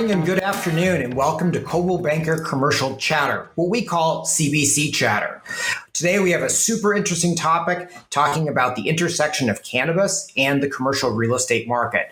morning and good afternoon, and welcome to Coldwell Banker Commercial Chatter, what we call CBC Chatter. Today, we have a super interesting topic talking about the intersection of cannabis and the commercial real estate market.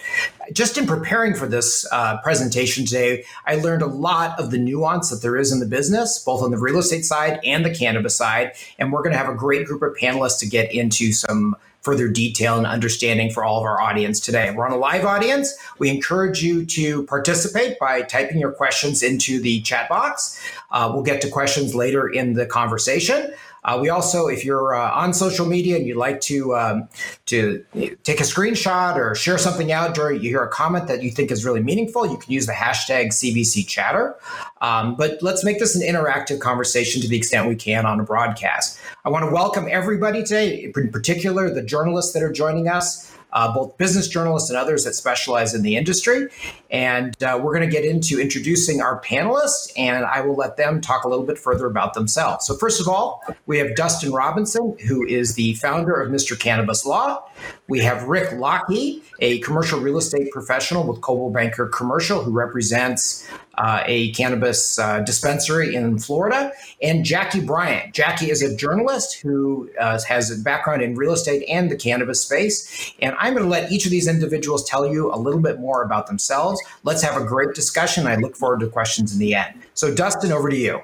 Just in preparing for this uh, presentation today, I learned a lot of the nuance that there is in the business, both on the real estate side and the cannabis side. And we're going to have a great group of panelists to get into some further detail and understanding for all of our audience today. We're on a live audience. We encourage you to participate by typing your questions into the chat box. Uh, we'll get to questions later in the conversation. Uh, we also, if you're uh, on social media and you'd like to um, to take a screenshot or share something out during you hear a comment that you think is really meaningful, you can use the hashtag CBC Chatter. Um, but let's make this an interactive conversation to the extent we can on a broadcast. I want to welcome everybody today, in particular the journalists that are joining us uh, both business journalists and others that specialize in the industry. And uh, we're going to get into introducing our panelists, and I will let them talk a little bit further about themselves. So, first of all, we have Dustin Robinson, who is the founder of Mr. Cannabis Law. We have Rick Lockheed, a commercial real estate professional with Coldwell Banker Commercial, who represents uh, a cannabis uh, dispensary in Florida, and Jackie Bryant. Jackie is a journalist who uh, has a background in real estate and the cannabis space. And I'm going to let each of these individuals tell you a little bit more about themselves. Let's have a great discussion. I look forward to questions in the end. So, Dustin, over to you.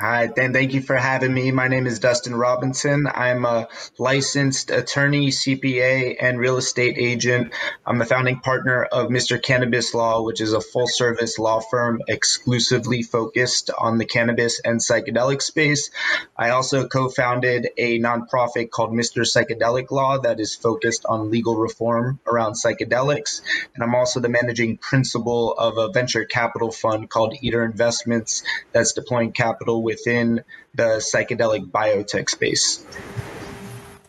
Hi, Dan. Thank you for having me. My name is Dustin Robinson. I'm a licensed attorney, CPA, and real estate agent. I'm the founding partner of Mr. Cannabis Law, which is a full service law firm exclusively focused on the cannabis and psychedelic space. I also co founded a nonprofit called Mr. Psychedelic Law that is focused on legal reform around psychedelics. And I'm also the managing principal of a venture capital fund called Iter Investments that's deploying capital within the psychedelic biotech space.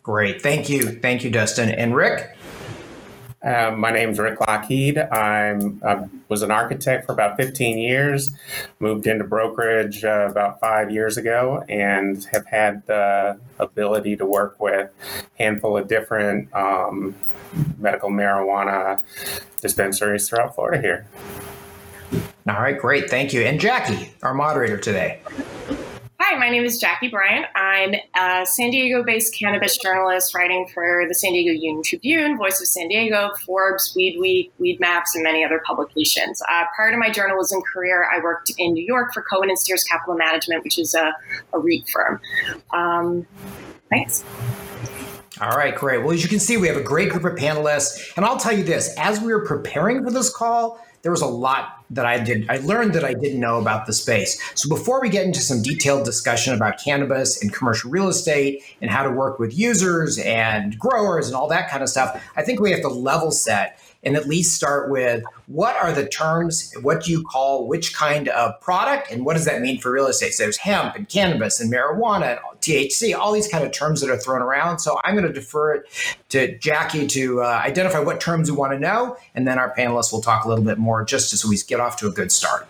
Great. Thank you. Thank you, Dustin. And Rick? Uh, my name is Rick Lockheed. I'm, I was an architect for about 15 years, moved into brokerage uh, about five years ago, and have had the ability to work with a handful of different um, medical marijuana dispensaries throughout Florida here. All right, great. Thank you. And Jackie, our moderator today. Hi, my name is Jackie Bryant. I'm a San Diego based cannabis journalist writing for the San Diego Union Tribune, Voice of San Diego, Forbes, Weed Week, Weed Maps, and many other publications. Uh, prior to my journalism career, I worked in New York for Cohen and Steers Capital Management, which is a, a REIT firm. Um, thanks. All right, great. Well, as you can see, we have a great group of panelists. And I'll tell you this as we were preparing for this call, there was a lot that I did I learned that I didn't know about the space. So before we get into some detailed discussion about cannabis and commercial real estate and how to work with users and growers and all that kind of stuff, I think we have to level set and at least start with what are the terms? What do you call which kind of product? And what does that mean for real estate? So there's hemp and cannabis and marijuana and THC, all these kind of terms that are thrown around. So I'm going to defer it to Jackie to uh, identify what terms we want to know. And then our panelists will talk a little bit more just so we get off to a good start.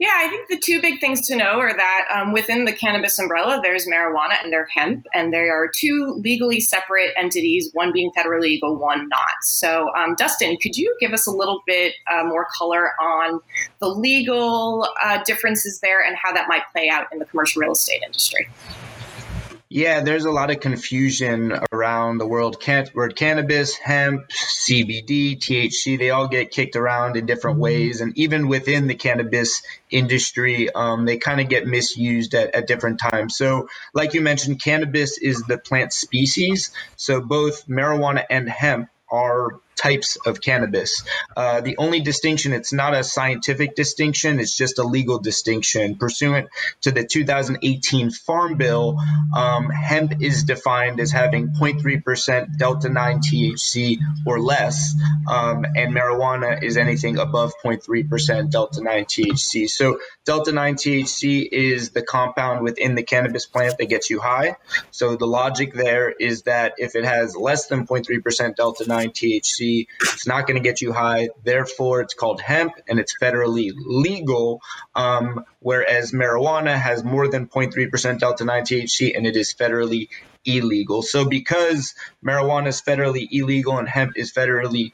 Yeah, I think the two big things to know are that um, within the cannabis umbrella, there's marijuana and there's hemp, and there are two legally separate entities, one being federally legal, one not. So, um, Dustin, could you give us a little bit uh, more color on the legal uh, differences there and how that might play out in the commercial real estate industry? Yeah, there's a lot of confusion around the world. Can- word cannabis, hemp, CBD, THC, they all get kicked around in different mm-hmm. ways. And even within the cannabis industry, um, they kind of get misused at, at different times. So, like you mentioned, cannabis is the plant species. So, both marijuana and hemp are types of cannabis. Uh, the only distinction, it's not a scientific distinction, it's just a legal distinction. Pursuant to the 2018 Farm Bill, um, hemp is defined as having 0.3% Delta 9 THC or less, um, and marijuana is anything above 0.3% Delta 9 THC. So, Delta 9 THC is the compound within the cannabis plant that gets you high. So, the logic there is that if it has less than 0.3% Delta 9 THC, It's not going to get you high. Therefore, it's called hemp and it's federally legal. Um, whereas marijuana has more than 0.3% delta 9 THC and it is federally illegal. So because marijuana is federally illegal and hemp is federally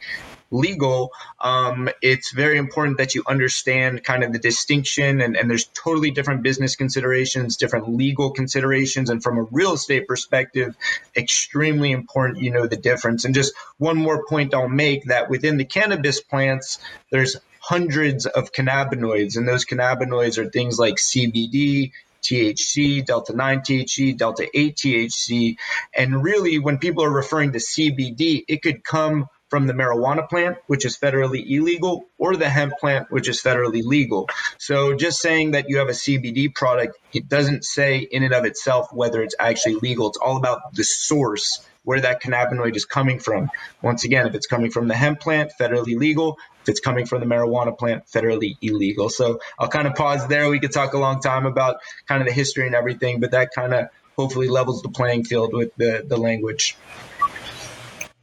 legal, um, it's very important that you understand kind of the distinction and, and there's totally different business considerations, different legal considerations, and from a real estate perspective, extremely important you know the difference. And just one more point I'll make that within the cannabis plants, there's hundreds of cannabinoids, and those cannabinoids are things like CBD, THC, delta 9 THC, delta 8 THC. And really, when people are referring to CBD, it could come from the marijuana plant, which is federally illegal, or the hemp plant, which is federally legal. So just saying that you have a CBD product, it doesn't say in and of itself whether it's actually legal. It's all about the source where that cannabinoid is coming from. Once again, if it's coming from the hemp plant, federally legal. If it's coming from the marijuana plant, federally illegal. So I'll kind of pause there. We could talk a long time about kind of the history and everything, but that kind of hopefully levels the playing field with the, the language.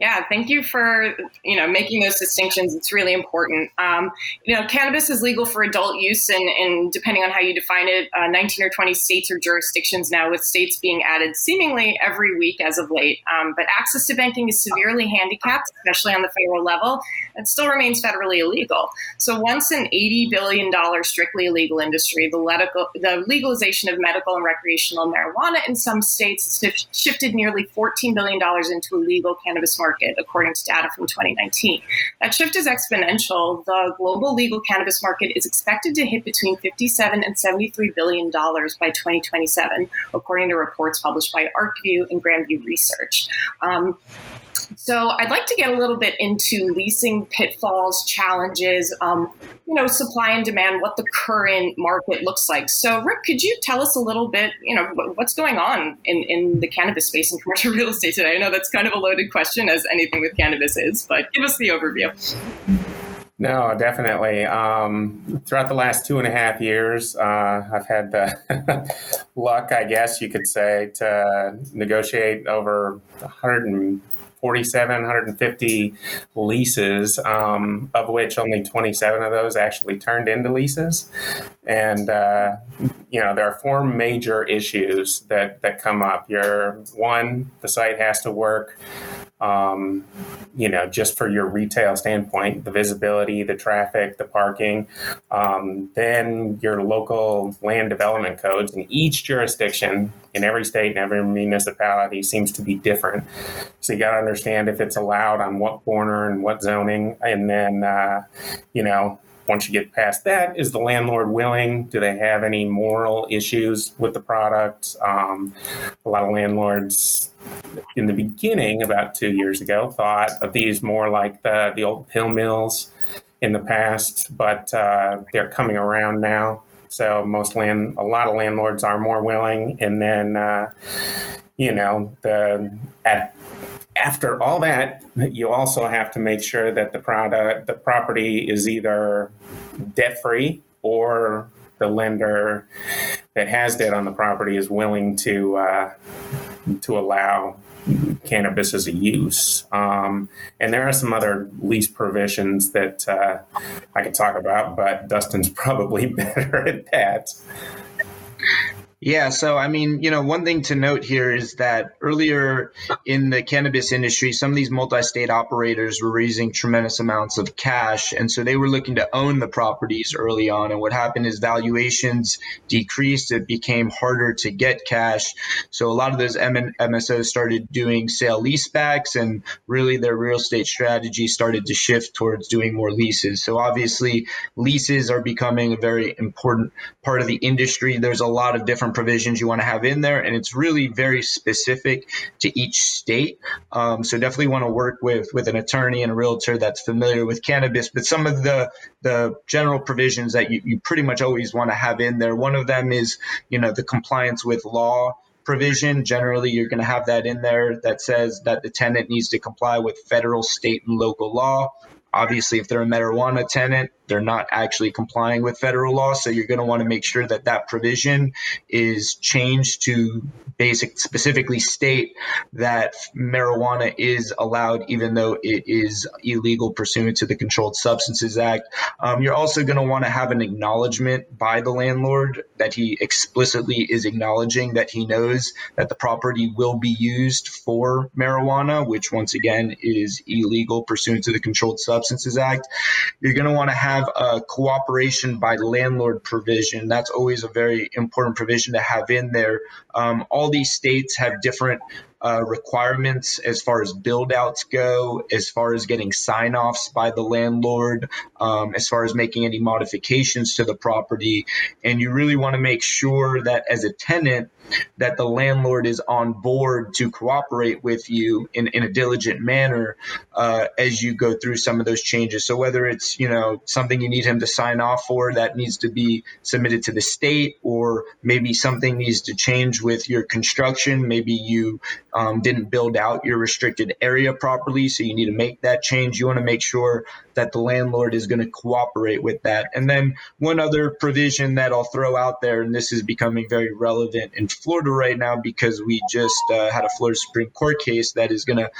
Yeah, thank you for you know making those distinctions. It's really important. Um, you know, cannabis is legal for adult use, and, and depending on how you define it, uh, 19 or 20 states or jurisdictions now, with states being added seemingly every week as of late. Um, but access to banking is severely handicapped, especially on the federal level. It still remains federally illegal. So once an 80 billion dollar strictly illegal industry, the, medical, the legalization of medical and recreational marijuana in some states has shifted nearly 14 billion dollars into a legal cannabis market market, according to data from 2019. That shift is exponential. The global legal cannabis market is expected to hit between 57 and 73 billion dollars by 2027, according to reports published by ArcView and Grandview Research. Um, so I'd like to get a little bit into leasing pitfalls, challenges, um, you know, supply and demand, what the current market looks like. So Rick, could you tell us a little bit, you know, what's going on in, in the cannabis space and commercial real estate today? I know that's kind of a loaded question as anything with cannabis is, but give us the overview. No, definitely. Um, throughout the last two and a half years, uh, I've had the luck, I guess you could say, to negotiate over 100 47, 150 leases, um, of which only 27 of those actually turned into leases. And, uh, you know, there are four major issues that, that come up. You're, one, the site has to work um, you know, just for your retail standpoint, the visibility, the traffic, the parking, um, then your local land development codes in each jurisdiction in every state and every municipality seems to be different. So you got to understand if it's allowed on what corner and what zoning, and then uh, you know once you get past that, is the landlord willing? Do they have any moral issues with the product? Um, a lot of landlords in the beginning, about two years ago, thought of these more like the, the old pill mills in the past, but uh, they're coming around now. So most land, a lot of landlords are more willing, and then uh, you know the at after all that, you also have to make sure that the product, the property is either debt free or the lender that has debt on the property is willing to uh, to allow cannabis as a use. Um, and there are some other lease provisions that uh, I could talk about, but Dustin's probably better at that. Yeah, so I mean, you know, one thing to note here is that earlier in the cannabis industry, some of these multi-state operators were raising tremendous amounts of cash, and so they were looking to own the properties early on. And what happened is valuations decreased; it became harder to get cash. So a lot of those MSOs started doing sale leasebacks, and really their real estate strategy started to shift towards doing more leases. So obviously, leases are becoming a very important part of the industry. There's a lot of different provisions you want to have in there, and it's really very specific to each state. Um, so definitely want to work with with an attorney and a realtor that's familiar with cannabis. But some of the the general provisions that you, you pretty much always want to have in there. One of them is you know the compliance with law provision. Generally, you're going to have that in there that says that the tenant needs to comply with federal, state, and local law. Obviously, if they're a marijuana tenant, they're not actually complying with federal law. So you're going to want to make sure that that provision is changed to basic specifically state that marijuana is allowed, even though it is illegal pursuant to the Controlled Substances Act. Um, you're also going to want to have an acknowledgement by the landlord that he explicitly is acknowledging that he knows that the property will be used for marijuana, which once again is illegal pursuant to the Controlled Substances Act. You're going to want to have a cooperation by landlord provision. That's always a very important provision to have in there. Um, all these states have different uh, requirements as far as build outs go, as far as getting sign offs by the landlord, um, as far as making any modifications to the property. And you really want to make sure that as a tenant, that the landlord is on board to cooperate with you in, in a diligent manner uh, as you go through some of those changes. So whether it's you know something you need him to sign off for that needs to be submitted to the state, or maybe something needs to change with your construction, maybe you um, didn't build out your restricted area properly, so you need to make that change. You want to make sure that the landlord is going to cooperate with that. And then one other provision that I'll throw out there, and this is becoming very relevant in Florida right now because we just uh, had a Florida Supreme Court case that is going to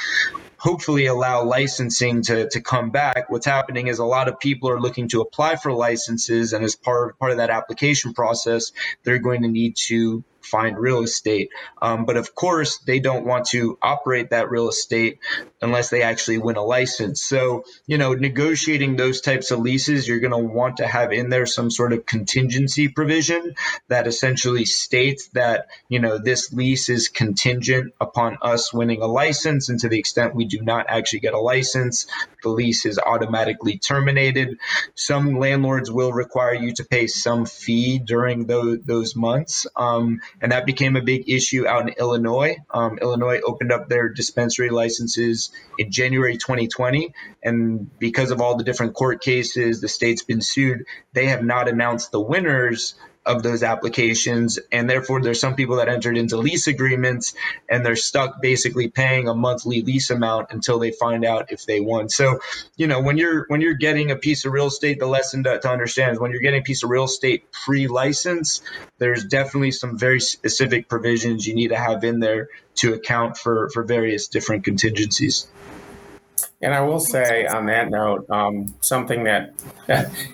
hopefully allow licensing to, to come back. What's happening is a lot of people are looking to apply for licenses, and as part, part of that application process, they're going to need to find real estate. Um, but of course, they don't want to operate that real estate unless they actually win a license. So, you know, negotiating those types of leases, you're going to want to have in there some sort of contingency provision that essentially states that, you know, this lease is contingent upon us winning a license. And to the extent we do not actually get a license, the lease is automatically terminated. Some landlords will require you to pay some fee during those, those months. Um, and that became a big issue out in Illinois. Um, Illinois opened up their dispensary licenses in January 2020, and because of all the different court cases, the state's been sued. They have not announced the winners of those applications. And therefore, there's some people that entered into lease agreements and they're stuck basically paying a monthly lease amount until they find out if they won. So, you know, when you're when you're getting a piece of real estate, the lesson to, to understand is when you're getting a piece of real estate pre-license, there's definitely some very specific provisions you need to have in there to account for for various different contingencies. And I will say on that note, um, something that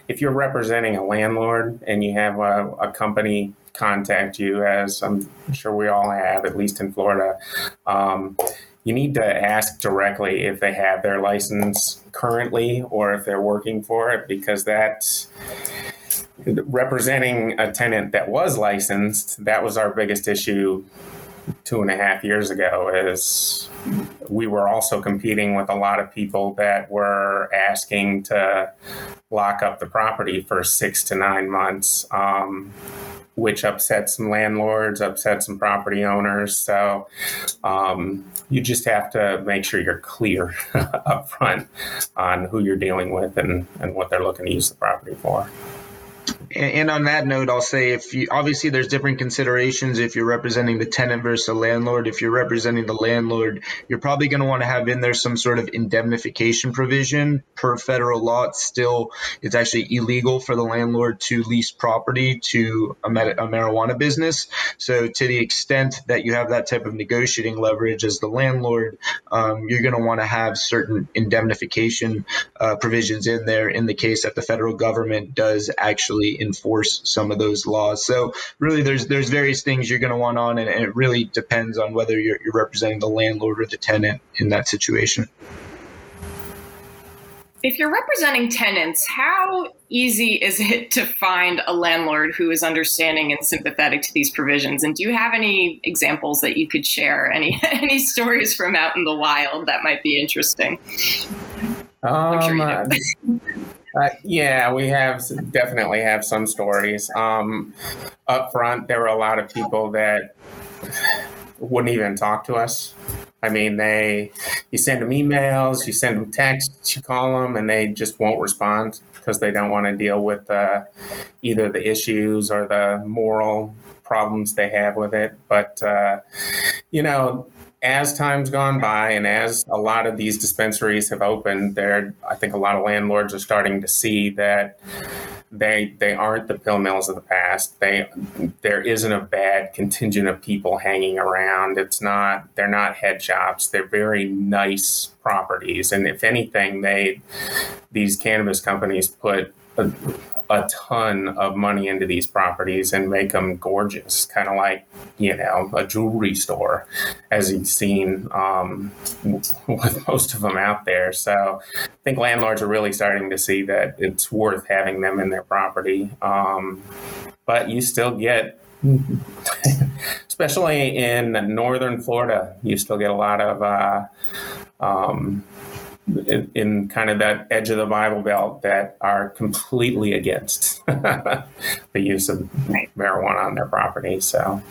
if you're representing a landlord and you have a, a, company contact you, as I'm sure we all have, at least in Florida, um, you need to ask directly if they have their license currently or if they're working for it, because that's representing a tenant that was licensed. That was our biggest issue two and a half years ago is we were also competing with a lot of people that were asking to lock up the property for six to nine months, um, which upset some landlords, upset some property owners. So um, you just have to make sure you're clear up front on who you're dealing with and, and what they're looking to use the property for. And on that note, I'll say if you obviously there's different considerations if you're representing the tenant versus the landlord. If you're representing the landlord, you're probably going to want to have in there some sort of indemnification provision. Per federal law, it's still it's actually illegal for the landlord to lease property to a, med- a marijuana business. So to the extent that you have that type of negotiating leverage as the landlord, um, you're going to want to have certain indemnification uh, provisions in there in the case that the federal government does actually enforce some of those laws. So really, there's there's various things you're going to want on, and, and, it really depends on whether you're, you're representing the landlord or the tenant in that situation. If you're representing tenants, how easy is it to find a landlord who is understanding and sympathetic to these provisions? And do you have any examples that you could share? Any any stories from out in the wild that might be interesting? Um, sure you know. Uh, yeah, we have definitely have some stories. Um, up front, there were a lot of people that wouldn't even talk to us. I mean, they you send them emails, you send them texts, you call them, and they just won't respond because they don't want to deal with uh, either the issues or the moral problems they have with it. But, uh, you know, as time's gone by and as a lot of these dispensaries have opened, there, I think a lot of landlords are starting to see that they they aren't the pill mills of the past. They there isn't a bad contingent of people hanging around. It's not they're not head shops. They're very nice properties, and if anything, they these cannabis companies put a, a ton of money into these properties and make them gorgeous, kind of like you know a jewelry store, as you've seen um, with most of them out there. So I think landlords are really starting to see that it's worth having them in their property. Um, but you still get especially in northern Florida, you still get a lot of uh, um, in, in, kind of that edge of the Bible Belt that are completely against the use of marijuana on their property. So.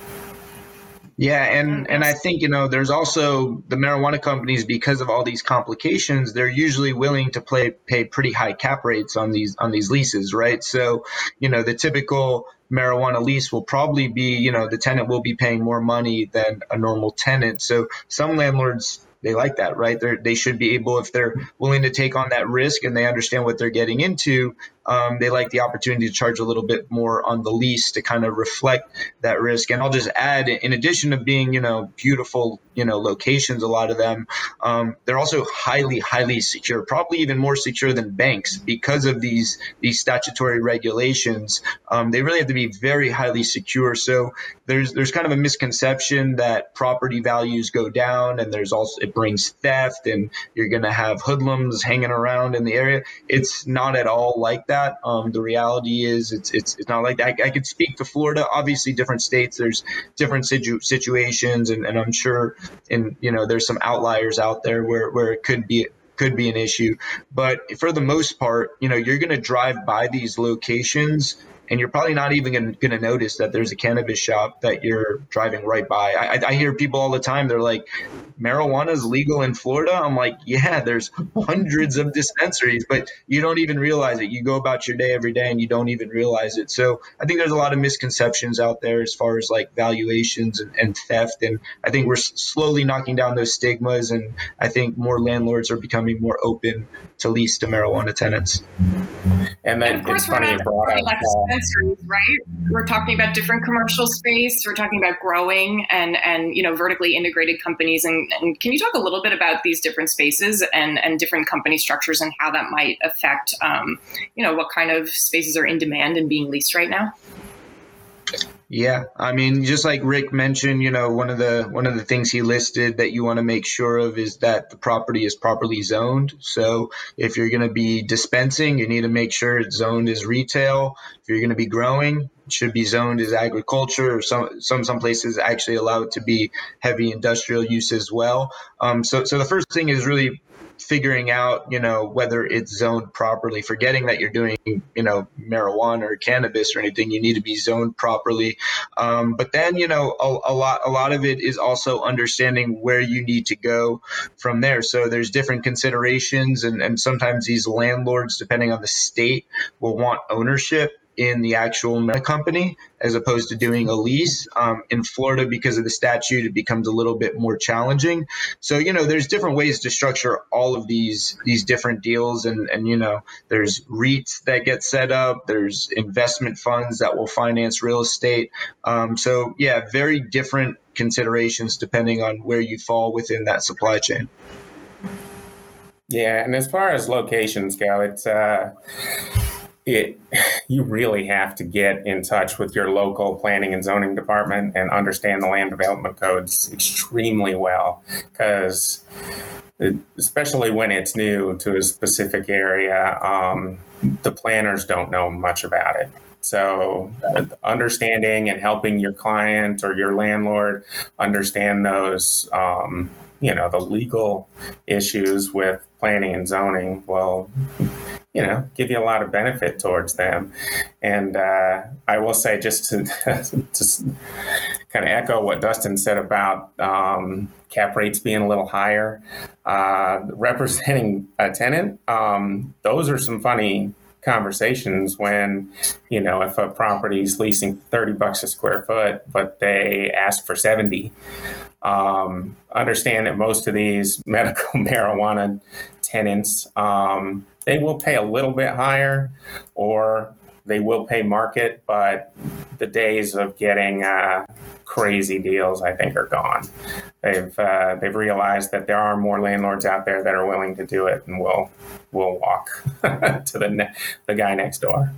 Yeah, and and I think you know there's also the marijuana companies because of all these complications, they're usually willing to play pay pretty high cap rates on these on these leases, right? So, you know, the typical marijuana lease will probably be, you know, the tenant will be paying more money than a normal tenant. So, some landlords they like that, right? They they should be able if they're willing to take on that risk and they understand what they're getting into um, they like the opportunity to charge a little bit more on the lease to kind of reflect that risk. And I'll just add, in addition to being, you know, beautiful, you know, locations, a lot of them, um, they're also highly, highly secure, probably even more secure than banks because of these these statutory regulations. Um, they really have to be very highly secure. So there's there's kind of a misconception that property values go down, and there's also it brings theft, and you're going to have hoodlums hanging around in the area. It's not at all like that that. Um, the reality is, it's it's it's not like that. I, I, could speak to Florida. Obviously, different states, there's different situ- situations, and, and I'm sure, and you know, there's some outliers out there where where it could be could be an issue. But for the most part, you know, you're going to drive by these locations and you're probably not even going to notice that there's a cannabis shop that you're driving right by. I, I hear people all the time. They're like, marijuana is legal in Florida. I'm like, yeah, there's hundreds of dispensaries, but you don't even realize it. You go about your day every day and you don't even realize it. So I think there's a lot of misconceptions out there as far as like valuations and, and theft. And I think we're slowly knocking down those stigmas. And I think more landlords are becoming more open to lease to marijuana tenants. And then and of course, we're not talking about dispensaries, right? We're talking about different commercial space. We're talking about growing and and you know vertically integrated companies. And, and can you talk a little bit about these different spaces and and different company structures and how that might affect um, you know what kind of spaces are in demand and being leased right now? Yeah, I mean, just like Rick mentioned, you know, one of the one of the things he listed that you want to make sure of is that the property is properly zoned. So if you're going to be dispensing, you need to make sure it's zoned as retail. If you're going to be growing, it should be zoned as agriculture, or some some some places actually allow it to be heavy industrial use as well. Um, so so the first thing is really figuring out, you know, whether it's zoned properly, forgetting that you're doing, you know, marijuana or cannabis or anything, you need to be zoned properly. Um, but then, you know, a, a, lot, a lot of it is also understanding where you need to go from there. So there's different considerations and, and sometimes these landlords, depending on the state, will want ownership in the actual company as opposed to doing a lease. Um, in Florida, because of the statute, it becomes a little bit more challenging. So you know, there's different ways to structure all of these these different deals, and and you know, there's REITs that get set up, there's investment funds that will finance real estate. Um, so yeah, very different considerations depending on where you fall within that supply chain. Yeah, and as far as locations go, it's uh, it you really have to get in touch with your local planning and zoning department and understand the land development codes extremely well because especially when it's new to a specific area um, the planners don't know much about it. So understanding and helping your client or your landlord understand those um, you know the legal issues with planning and zoning will you know give you a lot of benefit towards them and uh, i will say just to, to kind of echo what dustin said about um, cap rates being a little higher uh, representing a tenant um, those are some funny conversations when, you know, if a property is leasing 30 bucks a square foot, but they ask for 70. Um, understand that most of these medical marijuana tenants, um, they will pay a little bit higher or they will pay market, but the days of getting uh, crazy deals, I think, are gone. They've uh, they've realized that there are more landlords out there that are willing to do it, and will will walk to the ne- the guy next door.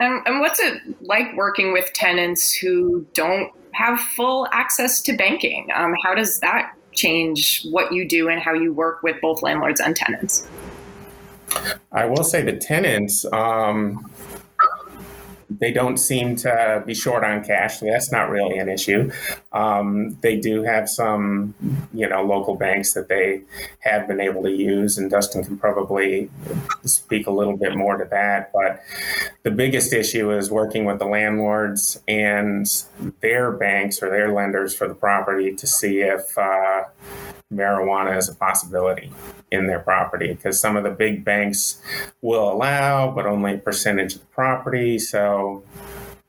And, and what's it like working with tenants who don't have full access to banking? Um, how does that change what you do and how you work with both landlords and tenants? I will say the tenants, um, they don't seem to be short on cash, so that's not really an issue. Um, they do have some, you know, local banks that they have been able to use, and Dustin can probably speak a little bit more to that. But the biggest issue is working with the landlords and their banks or their lenders for the property to see if uh, marijuana as a possibility in their property because some of the big banks will allow, but only a percentage of the property. So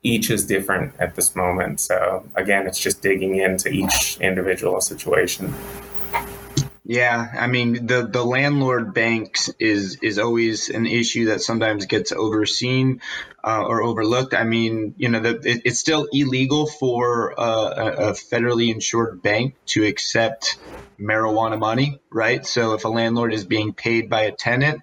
each is different at this moment. So again, it's just digging into each individual situation. Yeah, I mean the the landlord banks is is always an issue that sometimes gets overseen uh, or overlooked. I mean, you know, the, it, it's still illegal for uh, a, a federally insured bank to accept marijuana money, right? So if a landlord is being paid by a tenant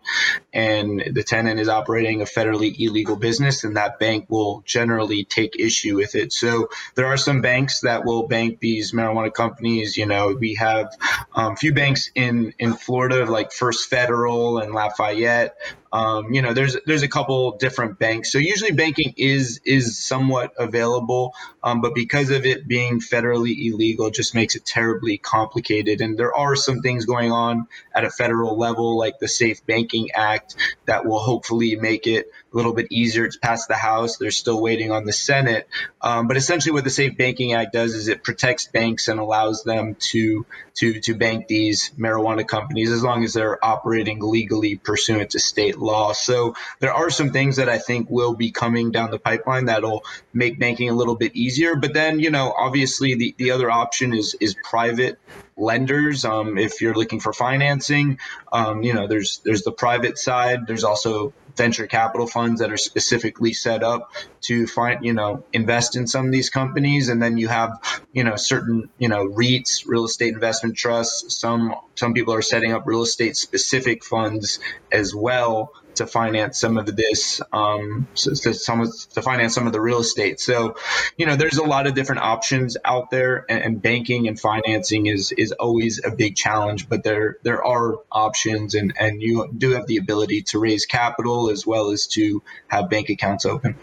and the tenant is operating a federally illegal business, then that bank will generally take issue with it. So there are some banks that will bank these marijuana companies. You know, we have a um, few banks in in Florida like First Federal and Lafayette um, you know, there's there's a couple different banks. So usually banking is is somewhat available, um, but because of it being federally illegal, just makes it terribly complicated. And there are some things going on at a federal level, like the Safe Banking Act, that will hopefully make it a little bit easier. It's passed the House. They're still waiting on the Senate. Um, but essentially, what the Safe Banking Act does is it protects banks and allows them to to to bank these marijuana companies as long as they're operating legally pursuant to state law. So there are some things that I think will be coming down the pipeline that'll make banking a little bit easier. But then, you know, obviously the, the other option is is private lenders. Um, if you're looking for financing, um, you know, there's there's the private side. There's also venture capital funds that are specifically set up to find you know invest in some of these companies and then you have you know certain you know REITs real estate investment trusts some some people are setting up real estate specific funds as well to finance some of this, um, to, some to finance some of the real estate. So, you know, there's a lot of different options out there, and, and, banking and financing is is always a big challenge. But there there are options, and and you do have the ability to raise capital as well as to have bank accounts open.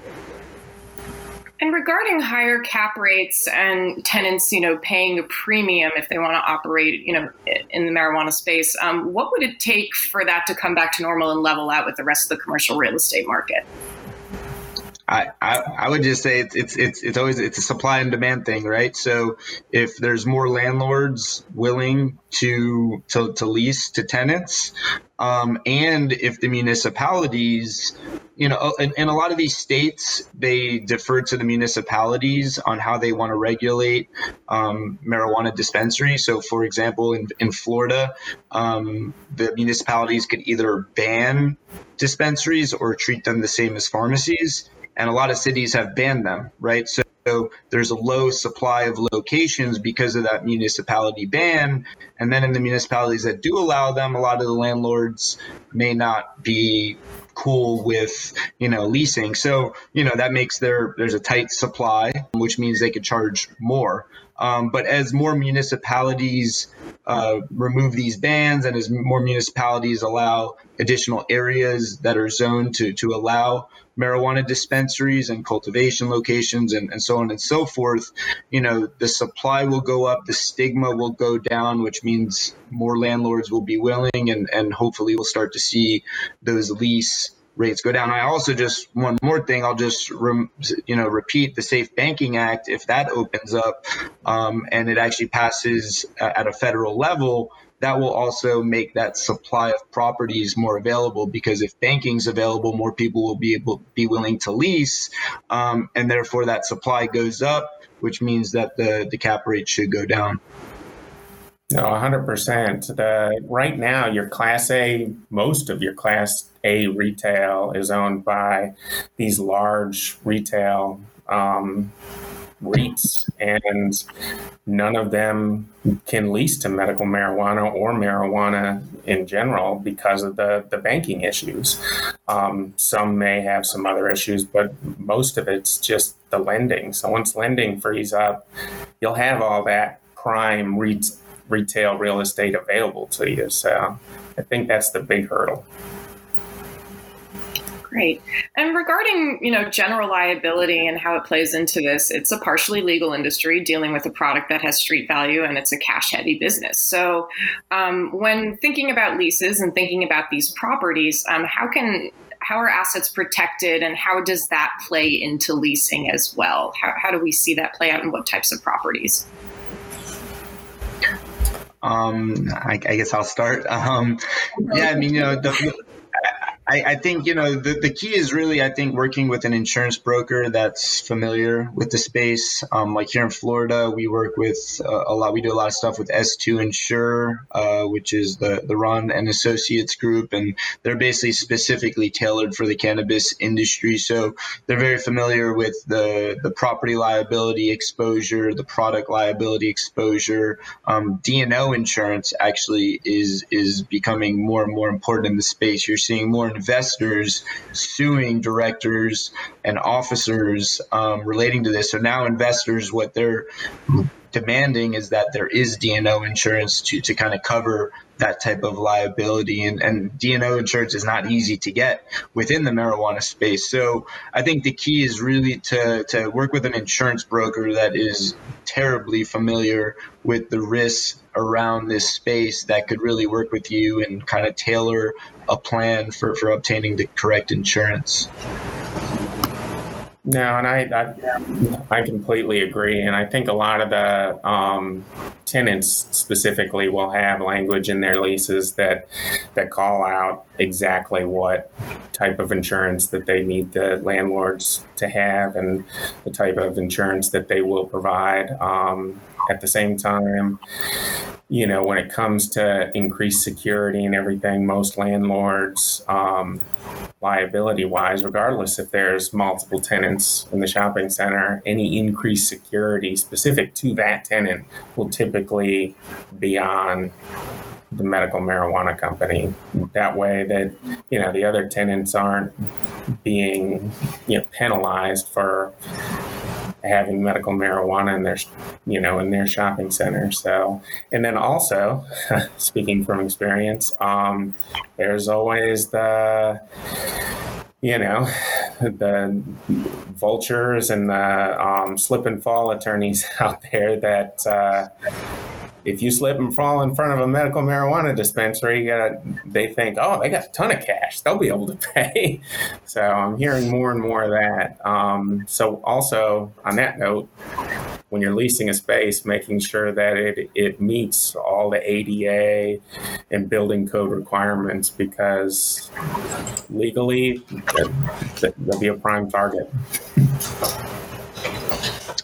And regarding higher cap rates and tenants, you know, paying a premium if they want to operate, you know, in the marijuana space, um, what would it take for that to come back to normal and level out with the rest of the commercial real estate market? I, I, I would just say it's, it's it's it's always it's a supply and demand thing, right? So if there's more landlords willing to to, to lease to tenants, um, and if the municipalities, you know, in, in a lot of these states, they defer to the municipalities on how they want to regulate um, marijuana dispensaries. So, for example, in, in Florida, um, the municipalities could either ban dispensaries or treat them the same as pharmacies and a lot of cities have banned them, right? So so there's a low supply of locations because of that municipality ban. And then in the municipalities that do allow them, a lot of the landlords may not be cool with you know leasing so you know that makes their there's a tight supply which means they could charge more um, but as more municipalities uh, remove these bans and as more municipalities allow additional areas that are zoned to, to allow marijuana dispensaries and cultivation locations and, and so on and so forth, you know, the supply will go up, the stigma will go down, which means more landlords will be willing and, and hopefully we'll start to see those lease rates go down. I also just one more thing. I'll just you know repeat the Safe Banking Act. If that opens up um, and it actually passes at a federal level, that will also make that supply of properties more available because if banking's available, more people will be able be willing to lease, um, and therefore that supply goes up, which means that the the cap rate should go down. No, 100%. The, right now, your Class A, most of your Class A retail is owned by these large retail um, REITs, and none of them can lease to medical marijuana or marijuana in general because of the, the banking issues. Um, some may have some other issues, but most of it's just the lending. So once lending frees up, you'll have all that prime REIT, retail real estate available to you. So I think that's the big hurdle. Great. And regarding, you know, general liability and how it plays into this, it's a partially legal industry dealing with a product that has street value and it's a cash heavy business. So, um, when thinking about leases and thinking about these properties, um, how can how are assets protected and how does that play into leasing as well? How, how do we see that play out in what types of properties? Um, I, I, guess I'll start. Um, yeah, I mean, you know, the, I, I, think you know the, the key is really I think working with an insurance broker that's familiar with the space. Um, like here in Florida, we work with uh, a lot. We do a lot of stuff with S2 Insure, uh, which is the the Ron and Associates group, and they're basically specifically tailored for the cannabis industry. So they're very familiar with the the property liability exposure, the product liability exposure. Um, D&O insurance actually is is becoming more and more important in the space. You're seeing more investors suing directors and officers um, relating to this. So now investors, what they're demanding is that there is D&O insurance to, to kind of cover that type of liability. And, and D&O insurance is not easy to get within the marijuana space. So I think the key is really to, to work with an insurance broker that is terribly familiar with the risks around this space that could really work with you and kind of tailor a plan for, for obtaining the correct insurance. No, and I, I, I completely agree, and I think a lot of the um, tenants specifically will have language in their leases that that call out exactly what type of insurance that they need the landlords to have, and the type of insurance that they will provide. Um, at the same time, you know, when it comes to increased security and everything, most landlords, um, liability wise, regardless if there's multiple tenants in the shopping center, any increased security specific to that tenant will typically be on the medical marijuana company. That way, that you know the other tenants aren't being you know penalized for having medical marijuana in their you know in their shopping center. So and then also speaking from experience um, there's always the you know the vultures and the um, slip and fall attorneys out there that uh, if you slip and fall in front of a medical marijuana dispensary, they think, oh, they got a ton of cash. They'll be able to pay. so I'm hearing more and more of that. Um, so also on that note, when you're leasing a space, making sure that it, it meets all the ADA and building code requirements because legally they'll be a prime target.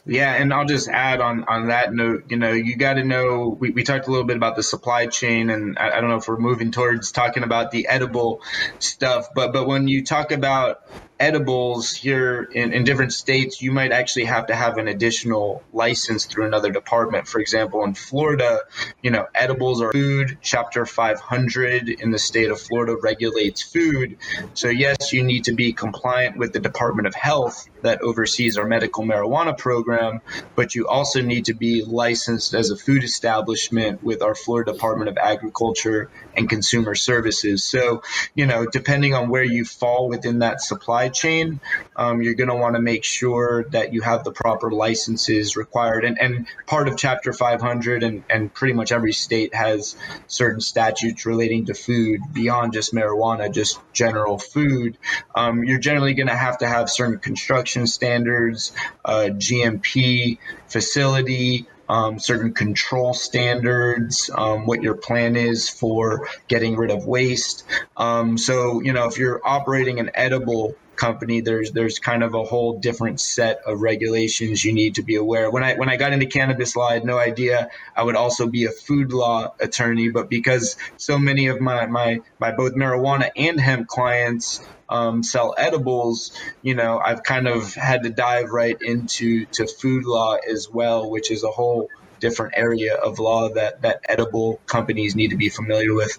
Yeah, and I'll just add on on that note, you know, you got to know. We, we talked a little bit about the supply chain, and I, I, don't know if we're moving towards talking about the edible stuff, but but when you talk about edibles here in, in different states, you might actually have to have an additional license through another department. For example, in Florida, you know, edibles are food. Chapter 500 in the state of Florida regulates food. So, yes, you need to be compliant with the Department of Health that oversees our medical marijuana program, but you also need to be licensed as a food establishment with our Florida Department of Agriculture and Consumer Services. So, you know, depending on where you fall within that supply supply chain, um, you're going to want to make sure that you have the proper licenses required. And, and part of Chapter 500 and, and pretty much every state has certain statutes relating to food beyond just marijuana, just general food. Um, you're generally going to have to have certain construction standards, uh, GMP facility um, certain control standards, um, what your plan is for getting rid of waste. Um, so, you know, if you're operating an edible company there's there's kind of a whole different set of regulations you need to be aware when i when i got into cannabis law i had no idea i would also be a food law attorney but because so many of my my my both marijuana and hemp clients um, sell edibles you know i've kind of had to dive right into to food law as well which is a whole different area of law that that edible companies need to be familiar with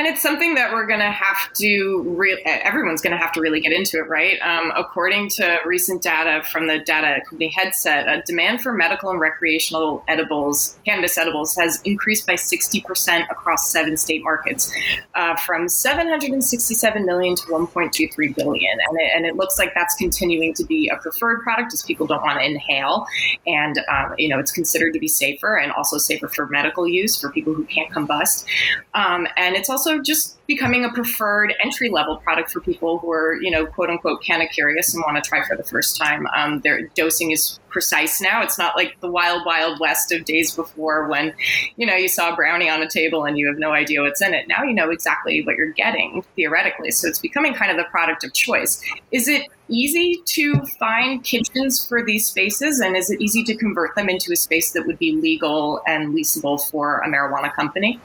and it's something that we're going to have to, re- everyone's going to have to really get into it, right? Um, according to recent data from the data company Headset, a demand for medical and recreational edibles, cannabis edibles, has increased by 60% across seven state markets, uh, from 767 million to 1.23 billion. And it, and it looks like that's continuing to be a preferred product as people don't want to inhale. And, um, you know, it's considered to be safer and also safer for medical use for people who can't combust. Um, and it's also also just becoming a preferred entry level product for people who are, you know, quote unquote, of curious and want to try for the first time. Um, their dosing is precise now. It's not like the wild, wild west of days before when, you know, you saw a brownie on a table and you have no idea what's in it. Now you know exactly what you're getting theoretically. So it's becoming kind of the product of choice. Is it easy to find kitchens for these spaces and is it easy to convert them into a space that would be legal and leasable for a marijuana company?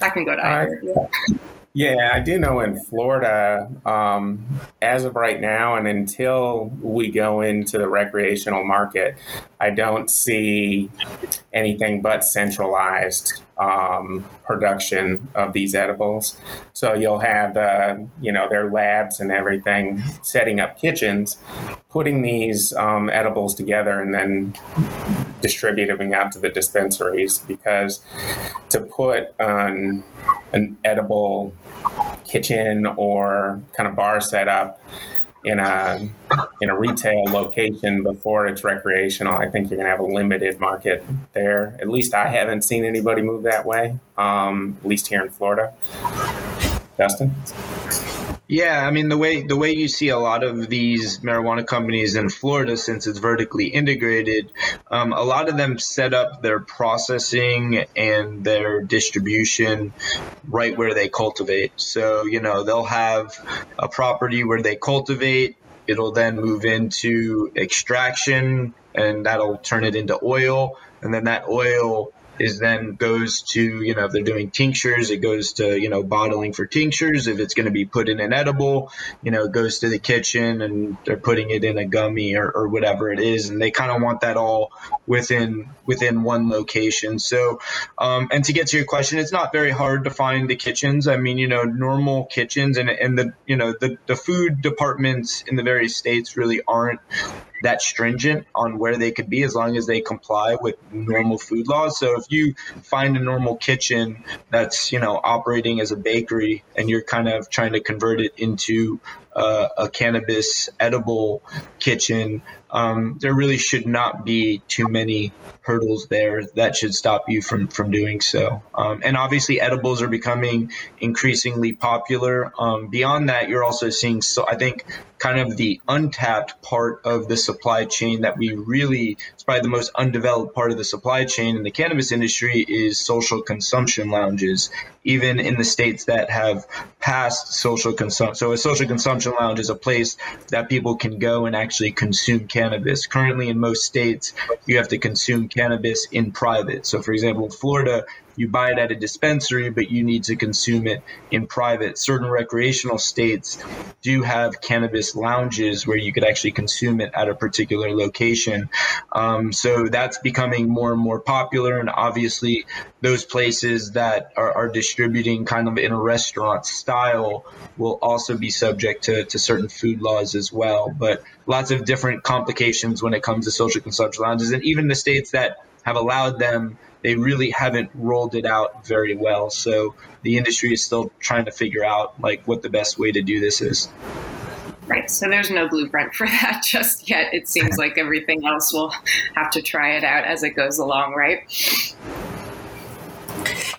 I can go to either. yeah. Yeah, I do know in Florida, um, as of right now, and until we go into the recreational market, I don't see anything but centralized um, production of these edibles. So you'll have, uh, you know, their labs and everything setting up kitchens, putting these um, edibles together, and then distributing out to the dispensaries. Because to put an, an edible kitchen or kind of bar setup in a in a retail location before it's recreational, I think you're going to have a limited market there. At least I haven't seen anybody move that way. Um, at least here in Florida. Dustin. Yeah, I mean the way the way you see a lot of these marijuana companies in Florida, since it's vertically integrated, um, a lot of them set up their processing and their distribution right where they cultivate. So you know they'll have a property where they cultivate. It'll then move into extraction, and that'll turn it into oil, and then that oil is then goes to you know if they're doing tinctures it goes to you know bottling for tinctures. If it's going to be put in an edible you know it goes to the kitchen and they're putting it in a gummy or, or whatever it is. And they kind of want that all within within one location. So um, and to get to your question it's not very hard to find the kitchens. I mean you know normal kitchens and, and the you know the, the food departments in the various states really aren't that stringent on where they could be as long as they comply with normal food laws. So if you find a normal kitchen that's, you know, operating as a bakery and you're kind of trying to convert it into uh, a cannabis edible kitchen, um, there really should not be too many hurdles there that should stop you from from doing so. Um, and obviously, edibles are becoming increasingly popular. Um, beyond that, you're also seeing so I think kind of the untapped part of the supply chain that we really it's probably the most undeveloped part of the supply chain in the cannabis industry is social consumption lounges even in the states that have passed social consumption so a social consumption lounge is a place that people can go and actually consume cannabis currently in most states you have to consume cannabis in private. So for example florida you buy it at a dispensary, but you need to consume it in private. Certain recreational states do have cannabis lounges where you could actually consume it at a particular location. Um, so that's becoming more and more popular. And obviously, those places that are, are distributing kind of in a restaurant style will also be subject to, to certain food laws as well. But lots of different complications when it comes to social consumption lounges. And even the states that have allowed them they really haven't rolled it out very well. So the industry is still trying to figure out like what the best way to do this is. Right. So there's no blueprint for that just yet. It seems like everything else will have to try it out as it goes along, right?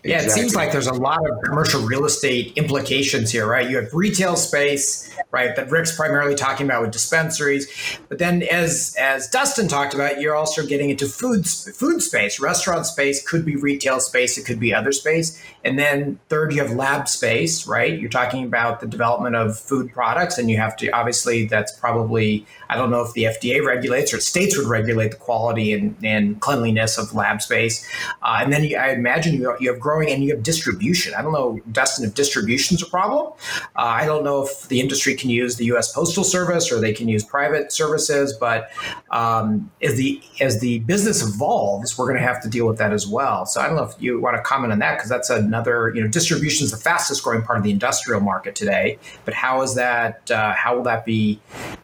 Yeah, exactly. it seems like there's a lot of commercial real estate implications here, right? You have retail space, right, that Rick's primarily talking about with dispensaries, but then as as Dustin talked about, you're also getting into food food space, restaurant space could be retail space, it could be other space, and then third, you have lab space, right? You're talking about the development of food products, and you have to obviously that's probably I don't know if the FDA regulates or states would regulate the quality and, and cleanliness of lab space, uh, and then you, I imagine you you have growing and you have distribution. I don't know, Dustin, if distribution is a problem. Uh, I don't know if the industry can use the U.S. Postal Service or they can use private services, but um, as the as the business evolves, we're going to have to deal with that as well. So I don't know if you want to comment on that because that's another you know distribution is the fastest growing part of the industrial market today. But how is that? Uh, how will that be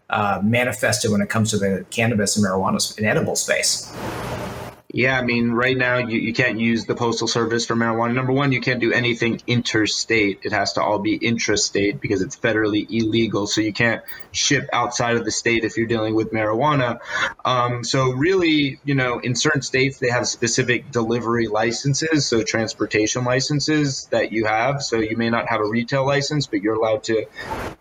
uh, manifested when it comes to the cannabis and marijuana and edible space? Yeah, I mean, right now you, you can't use the postal service for marijuana. Number one, you can't do anything interstate. It has to all be intrastate because it's federally illegal. So you can't ship outside of the state if you're dealing with marijuana. Um, so really, you know, in certain states they have specific delivery licenses, so transportation licenses that you have. So you may not have a retail license, but you're allowed to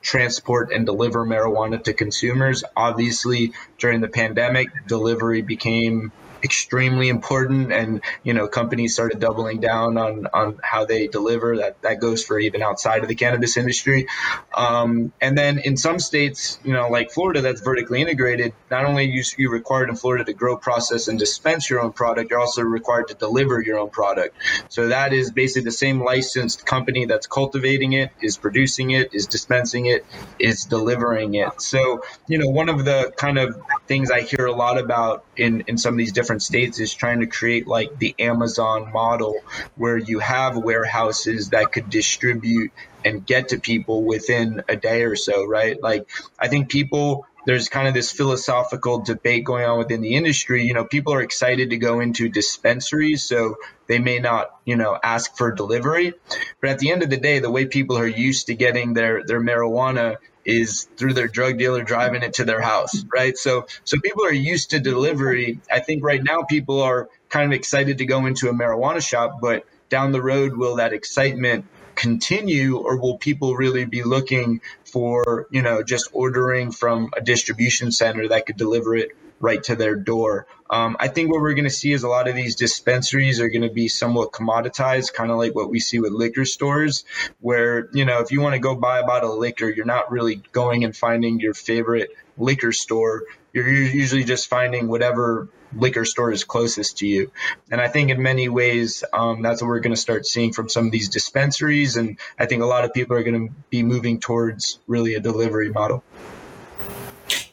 transport and deliver marijuana to consumers. Obviously, during the pandemic, delivery became extremely important and you know companies started doubling down on on how they deliver. That that goes for even outside of the cannabis industry. Um, and then in some states you know like florida that's vertically integrated not only you, you required in florida to grow process and dispense your own product you're also required to deliver your own product. So that is basically the same licensed company that's cultivating it is producing it is dispensing it is delivering it. So you know one of the kind of things i hear a lot about in in some of these different different states is trying to create like the Amazon model where you have warehouses that could distribute and get to people within a day or so, right? Like I think people there's kind of this philosophical debate going on within the industry. You know, people are excited to go into dispensaries, so they may not, you know, ask for delivery. But at the end of the day, the way people are used to getting their their marijuana is through their drug dealer driving it to their house, right? So so people are used to delivery. I think right now people are kind of excited to go into a marijuana shop, but down the road will that excitement continue or will people really be looking for, you know, just ordering from a distribution center that could deliver it right to their door. Um, I think what we're going to see is a lot of these dispensaries are going to be somewhat commoditized, kind of like what we see with liquor stores, where, you know, if you want to go buy a bottle of liquor, you're not really going and finding your favorite liquor store. You're usually just finding whatever liquor store is closest to you. And I think in many ways, um, that's what we're going to start seeing from some of these dispensaries. And I think a lot of people are going to be moving towards really a delivery model.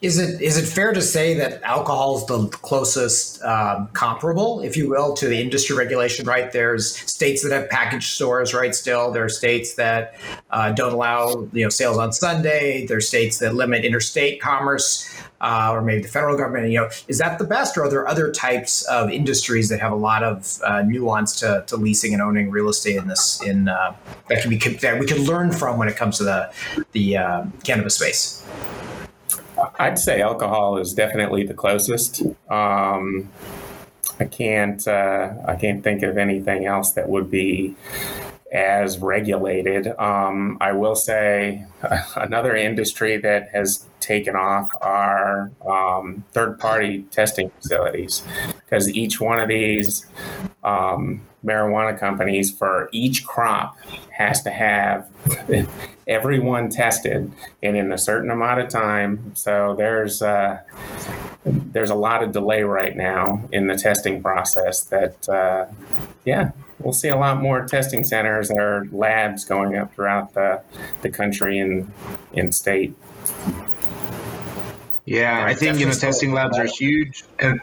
Is it is it fair to say that alcohol is the closest um, comparable, if you will, to the industry regulation? Right, there's states that have package stores, right? Still, there are states that uh, don't allow you know sales on Sunday. There are states that limit interstate commerce, uh, or maybe the federal government. You know, is that the best, or are there other types of industries that have a lot of uh, nuance to, to leasing and owning real estate in this in uh, that can be that we can learn from when it comes to the the uh, cannabis space? I'd say alcohol is definitely the closest. Um, I can't uh, I can't think of anything else that would be as regulated. Um, I will say another industry that has taken off are um, third party testing facilities because each one of these um, marijuana companies for each crop has to have everyone tested and in a certain amount of time. So there's uh, there's a lot of delay right now in the testing process. That uh, yeah, we'll see a lot more testing centers or labs going up throughout the the country and in state. Yeah, I think you know testing labs are huge, and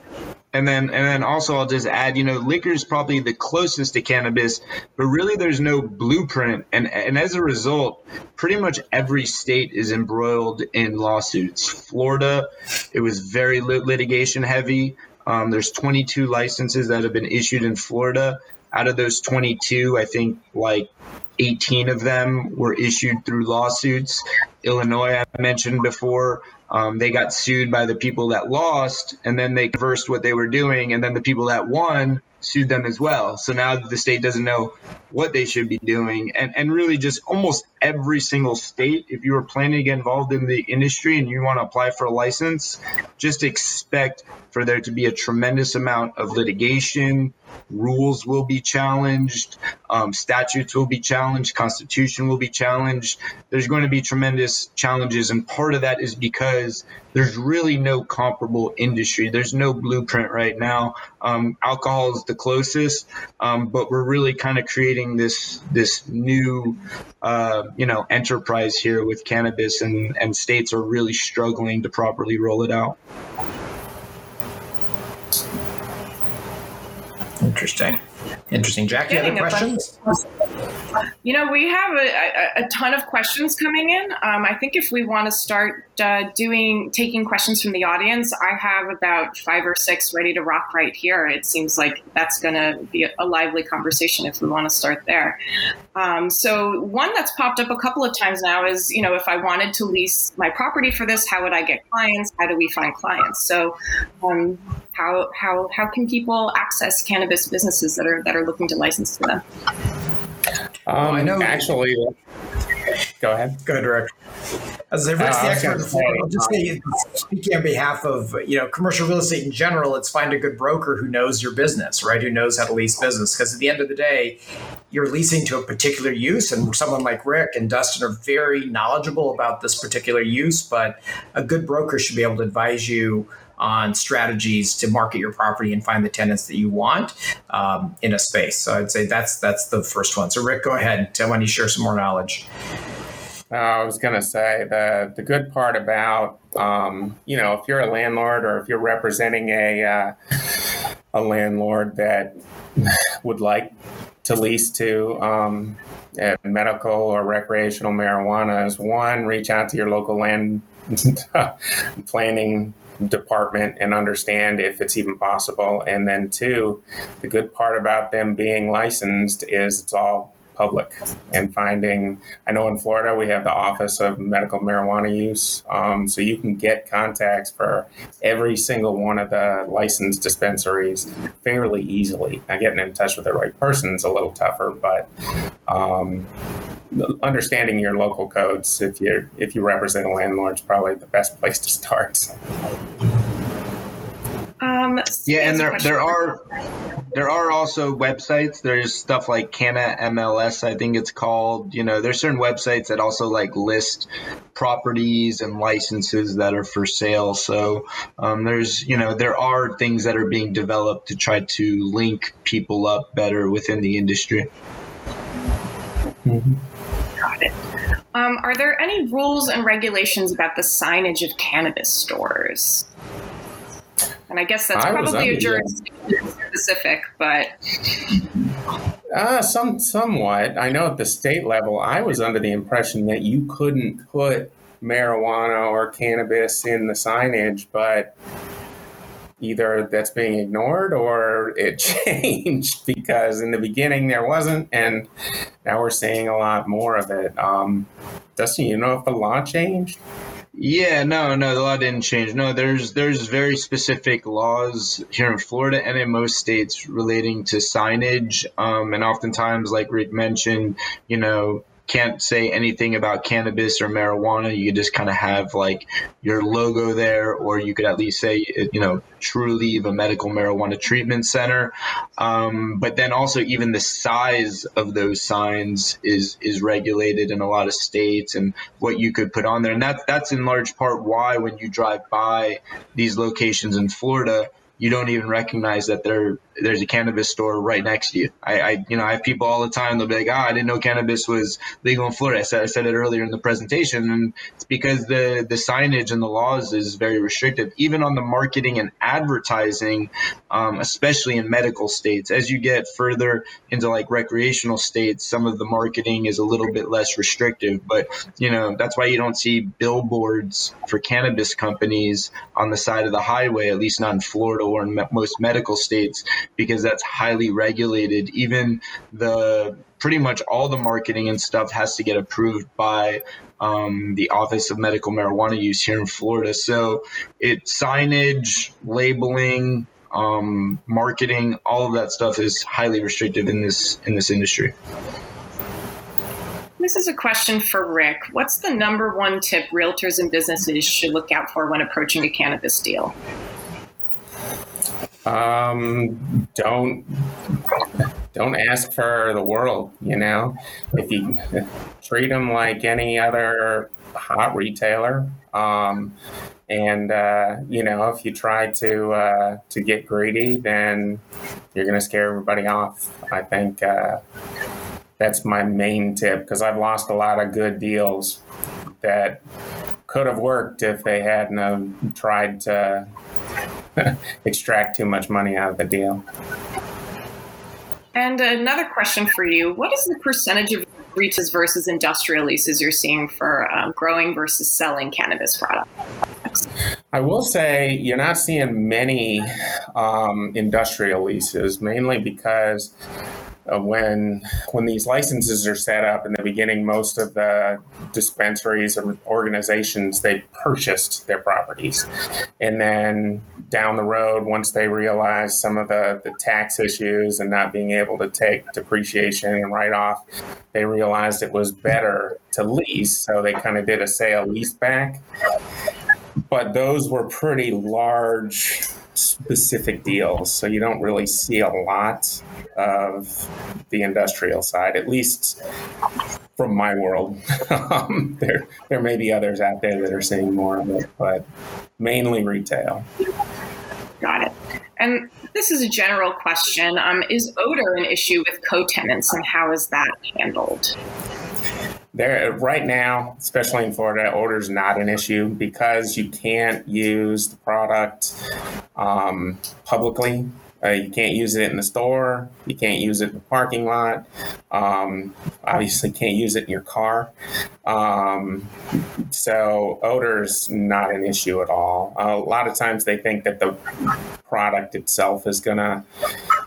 and then and then also I'll just add, you know, liquor is probably the closest to cannabis, but really there's no blueprint. And and as a result, pretty much every state is embroiled in lawsuits. Florida, it was very lit- litigation heavy. Um, there's 22 licenses that have been issued in Florida. Out of those 22, I think like 18 of them were issued through lawsuits. Illinois, I mentioned before, Um, they got sued by the people that lost, and then they reversed what they were doing, and then the people that won sued them as well. So now the state doesn't know what they should be doing. And, and really, just almost every single state, if you are planning to get involved in the industry and you want to apply for a license, just expect for there to be a tremendous amount of litigation. Rules will be challenged, um, statutes will be challenged, constitution will be challenged. There's going to be tremendous challenges, and part of that is because there's really no comparable industry. There's no blueprint right now. Um, alcohol is the closest, um, but we're really kind of creating this this new, uh, you know, enterprise here with cannabis, and and states are really struggling to properly roll it out. Interesting. Interesting. Jackie, other questions? You know, we have a, a, a, ton of questions coming in. Um, I think if we want to start uh, doing taking questions from the audience, I have about five or six ready to rock right here. It seems like that's going to be a, a, lively conversation if we want to start there. Um, so, one that's popped up a couple of times now is, you know, if I wanted to lease my property for this, how would I get clients? How do we find clients? So, um, how how how can people access cannabis businesses that are that are looking to license to them? Um, I know. Actually, go ahead. Go ahead, Rick. As a uh, the expert, I'll just say, speaking on behalf of you know commercial real estate in general, it's find a good broker who knows your business, right? Who knows how to lease business, because at the end of the day, you're leasing to a particular use, and someone like Rick and Dustin are very knowledgeable about this particular use. But a good broker should be able to advise you on strategies to market your property and find the tenants that you want um, in a space. So I'd say that's that's the first one. So Rick, go ahead. Tell when you share some more knowledge. Uh, I was going to say the the good part about um, you know if you're a landlord or if you're representing a uh, a landlord that would like to lease to um, medical or recreational marijuana is one reach out to your local land planning department and understand if it's even possible. And then, two, the good part about them being licensed is it's all public and finding i know in florida we have the office of medical marijuana use um, so you can get contacts for every single one of the licensed dispensaries fairly easily now getting in touch with the right person is a little tougher but um, understanding your local codes if you if you represent a landlord is probably the best place to start. Um, yeah, and there there are there are also websites. There's stuff like Canna MLS, I think it's called. You know, there's certain websites that also like list properties and licenses that are for sale. So um, there's you know there are things that are being developed to try to link people up better within the industry. Mm-hmm. Got it. Um, are there any rules and regulations about the signage of cannabis stores? And I guess that's I probably a jurisdiction specific, but uh, some somewhat. I know at the state level, I was under the impression that you couldn't put marijuana or cannabis in the signage, but either that's being ignored or it changed because in the beginning there wasn't, and now we're seeing a lot more of it. Um, Dustin, you know if the law changed? Yeah, no, no, the law didn't change. No, there's there's very specific laws here in Florida and in most states relating to signage, um, and oftentimes, like Rick mentioned, you know, can't say anything about cannabis or marijuana. You just kind of have like your logo there, or you could at least say, you know, Trulieve a medical marijuana treatment center. Um, but then also even the size of those signs is is regulated in a lot of states, and what you could put on there, and that's that's in large part why when you drive by these locations in Florida you don't even recognize that there there's a cannabis store right next to you. I, I, you know I have people all the time. They'll be like, "Ah, oh, I didn't know cannabis was legal in Florida." I said I said it earlier in the presentation, and it's because the the signage and the laws is very restrictive, even on the marketing and advertising, um, especially in medical states. As you get further into like recreational states, some of the marketing is a little bit less restrictive. But you know that's why you don't see billboards for cannabis companies on the side of the highway, at least not in Florida or in most medical states because that's highly regulated. Even the pretty much all the marketing and stuff has to get approved by um, the Office of Medical Marijuana Use here in Florida. So it signage, labeling, um, marketing, all of that stuff is highly restrictive in this in this industry. This is a question for Rick. What's the number one tip realtors and businesses should look out for when approaching a cannabis deal? Um, don't don't ask for the world. You know, if you treat them like any other hot retailer, um, and uh, you know, if you try to uh, to get greedy, then you're going to scare everybody off. I think uh, that's my main tip because I've lost a lot of good deals that could have worked if they hadn't have tried to extract too much money out of the deal. And another question for you: What is the percentage of leases versus industrial leases you're seeing for um, growing versus selling cannabis products? I will say you're not seeing many um, industrial leases, mainly because when when these licenses are set up in the beginning, most of the dispensaries or organizations they purchased their properties, and then down the road, once they realized some of the, the tax issues and not being able to take depreciation and write off, they realized it was better to lease, so they kind of did a sale lease back. But those were pretty large specific deals. So you don't really see a lot of the industrial side, at least from my world. um, there, there may be others out there that are seeing more of it, but mainly retail. Got it. And this is a general question. Um, is odor an issue with co-tenants, and how is that handled? There right now, especially in Florida, odor is not an issue because you can't use the product um, publicly. Uh, you can't use it in the store. You can't use it in the parking lot. Um, obviously, can't use it in your car. Um, so odor is not an issue at all. a lot of times they think that the product itself is going to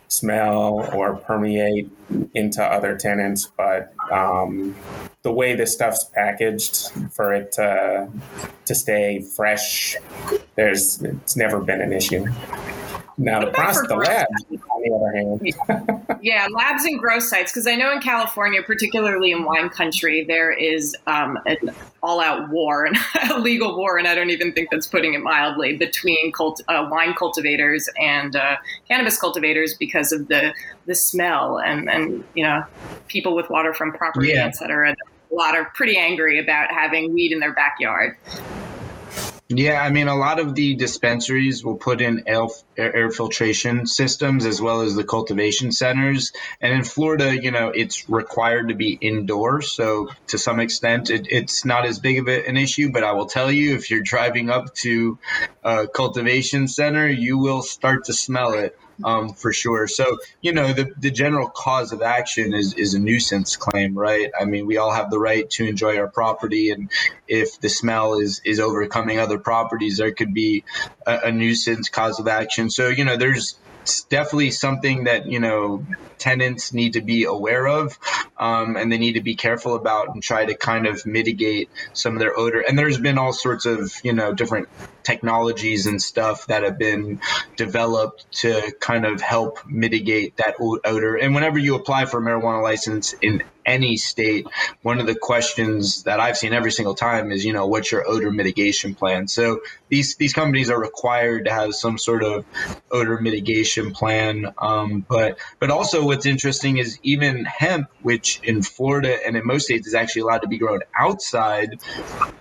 smell or permeate into other tenants, but um, the way this stuff's packaged for it to to stay fresh, there's it's never been an issue. Now the process, the lab, on the other hand, yeah, labs and grow sites. Because I know in California, particularly in wine country, there is um, an all-out war and a legal war, and I don't even think that's putting it mildly, between cult, uh, wine cultivators and uh, cannabis cultivators because of the the smell and and you know people with waterfront property, yeah. et cetera. A lot are pretty angry about having weed in their backyard. Yeah, I mean, a lot of the dispensaries will put in air, air, filtration systems as well as the cultivation centers. And in Florida, you know, it's required to be indoors. So to some extent, it, it's not as big of an issue. But I will tell you, if you're driving up to a cultivation center, you will start to smell it um, for sure. So, you know, the, the general cause of action is, is a nuisance claim, right? I mean, we all have the right to enjoy our property. And if the smell is, is overcoming other properties, there could be a, a nuisance cause of action. So, you know, there's, it's definitely something that you know tenants need to be aware of um, and they need to be careful about and try to kind of mitigate some of their odor. And there's been all sorts of you know different technologies and stuff that have been developed to kind of help mitigate that odor. And whenever you apply for a marijuana license in any state, one of the questions that I've seen every single time is, you know, what's your odor mitigation plan? So these these companies are required to have some sort of odor mitigation plan. Um, but but also what's interesting is even hemp, which in Florida and in most states is actually allowed to be grown outside.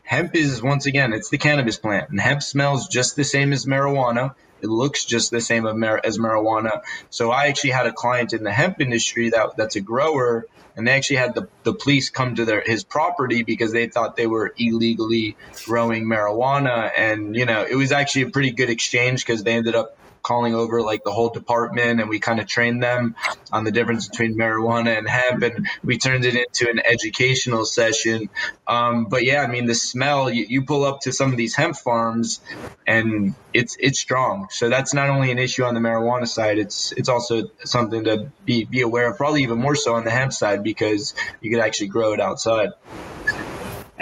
Hemp is once again, it's the cannabis plant, and hemp smells just the same as marijuana. It looks just the same as marijuana. So I actually had a client in the hemp industry that that's a grower and they actually had the, the police come to their his property because they thought they were illegally growing marijuana and you know it was actually a pretty good exchange because they ended up calling over like the whole department and we kind of trained them on the difference between marijuana and hemp and we turned it into an educational session. Um, but yeah i mean the smell you, you pull up to some of these hemp farms and it's it's strong. So that's not only an issue on the marijuana side it's it's also something to be be aware of probably even more so on the hemp side because you could actually grow it outside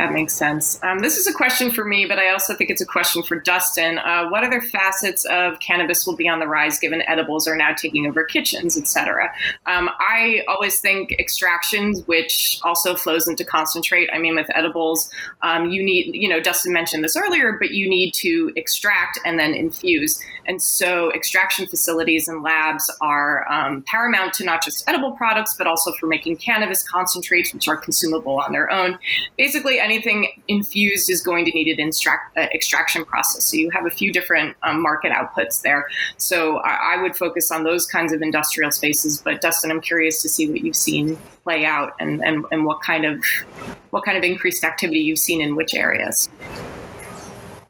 that makes sense. Um, this is a question for me, but I also think it's a question for Dustin. Uh, what other facets of cannabis will be on the rise given edibles are now taking over kitchens, etc.? Um, I always think extractions, which also flows into concentrate. I mean, with edibles, um, you need, you know, Dustin mentioned this earlier, but you need to extract and then infuse. And so extraction facilities and labs are um, paramount to not just edible products, but also for making cannabis concentrates, which are consumable on their own. Basically, anything infused is going to need an extract, uh, extraction process. So you have a few different um, market outputs there. So I, I, would focus on those kinds of industrial spaces. But Dustin, I'm curious to see what you've seen play out and, and, and what kind of what kind of increased activity you've seen in which areas.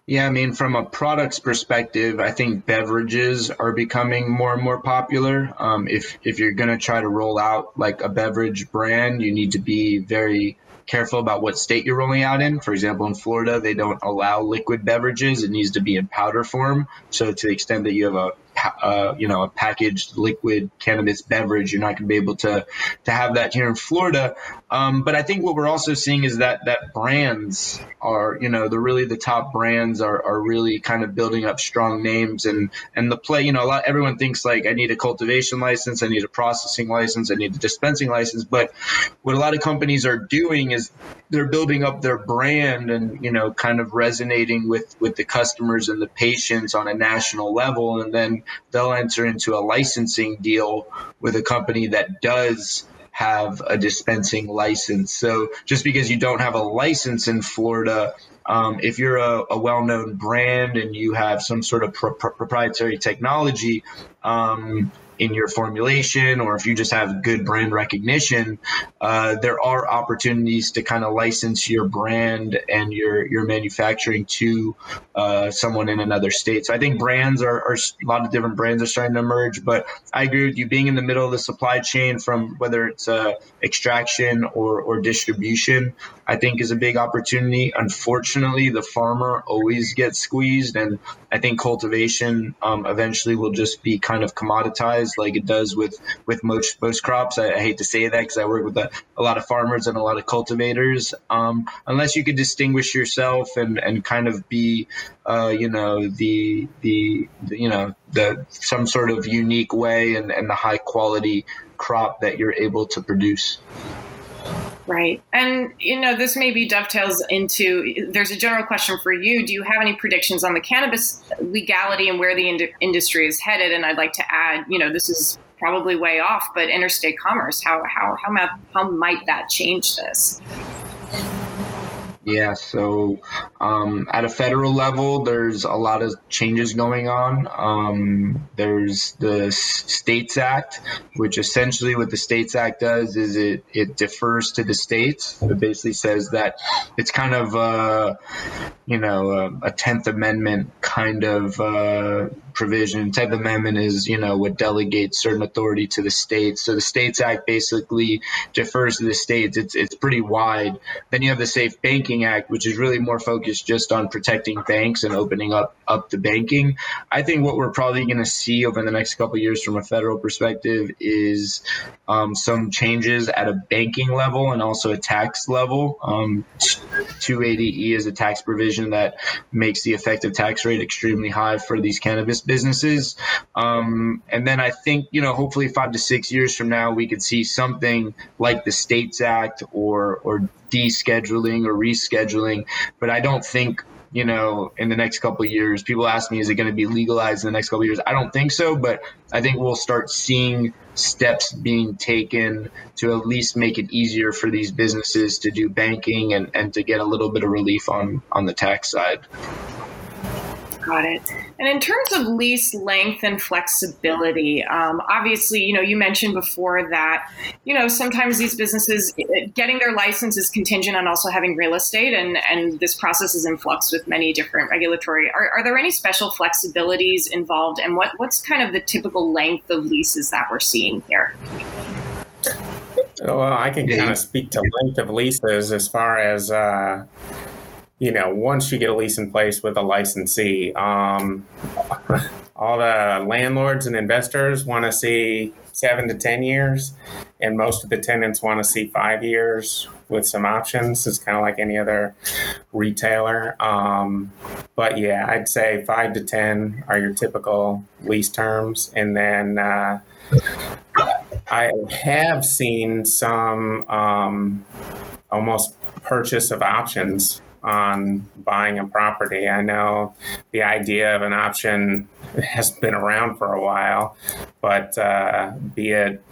Yeah, I mean, from a products perspective, I think beverages are becoming more and more popular. Um, if if you're going to try to roll out like a beverage brand, you need to be very careful about what state you're rolling out in. For example, in Florida, they don't allow liquid beverages; it needs to be in powder form. So, to the extent that you have a uh, you know a packaged liquid cannabis beverage. You're not going to be able to to have that here in Florida. Um, but I think what we're also seeing is that that brands are you know the really the top brands are, are really kind of building up strong names and and the play you know a lot everyone thinks like I need a cultivation license, I need a processing license, I need a dispensing license. But what a lot of companies are doing is they're building up their brand and you know kind of resonating with with the customers and the patients on a national level and then they'll enter into a licensing deal with a company that does have a dispensing license. So just because you don't have a license in Florida, um, if you're a, a, well-known brand and you have some sort of proprietary technology, um, in your formulation or if you just have good brand recognition, uh, there are opportunities to kind of license your brand and your your manufacturing to uh, someone in another state. So I think brands are, are, a lot of different brands are starting to emerge. But I agree with you being in the middle of the supply chain from whether it's uh, extraction or, or distribution. I think is a big opportunity. Unfortunately, the farmer always gets squeezed, and I think cultivation um, eventually will just be kind of commoditized, like it does with with most most crops. I, I hate to say that because I work with a, a, lot of farmers and a lot of cultivators. Um, unless you could distinguish yourself and and kind of be, uh, you know, the, the the you know the some sort of unique way and, and the high quality crop that you're able to produce. Right. And, you know, this maybe dovetails into there's a general question for you. Do you have any predictions on the cannabis legality and where the ind- industry is headed? And I'd like to add, you know, this is probably way off, but interstate commerce, how, how, how, how might that change this? Yeah, so um, at a federal level, there's a lot of changes going on. Um, there's the States Act, which essentially what the States Act does is it, it defers to the states. It basically says that it's kind of, uh, you know, a, a 10th Amendment kind of uh, provision. Tenth Amendment is, you know, what delegates certain authority to the states. So the States Act basically defers to the states. It's it's pretty wide. Then you have the Safe Banking Act, which is really more focused just on protecting banks and opening up up the banking. I think what we're probably going to see over the next couple years from a federal perspective is um, some changes at a banking level and also a tax level. Um, 280E is a tax provision that makes the effective tax rate extremely high for these cannabis businesses. Um, and then I think, you know, hopefully five to six years from now, we could see something like the States Act or, or descheduling or rescheduling. But I don't think you know, in the next couple years. People ask me, is it going to be legalized in the next couple years? I don't think so, but I think we'll start seeing steps being taken to at least make it easier for these businesses to do banking and, and to get a little bit of relief on, on the tax side. Got it. And in terms of lease length and flexibility, um, obviously, you know, you mentioned before that, you know, sometimes these businesses getting their license is contingent on also having real estate, and and this process is in flux with many different regulatory. Are, are there any special flexibilities involved, and what what's kind of the typical length of leases that we're seeing here? Well, I can kind of speak to length of leases as far as. Uh, you know, once you get a lease in place with a licensee, um, all the landlords and investors want to see seven to 10 years, and most of the tenants want to see five years with some options. It's kind of like any other retailer. Um, but yeah, I'd say five to 10 are your typical lease terms. And then uh, I have seen some um, almost purchase of options on buying a property. I know the idea of an option has been around for a while, but uh, be it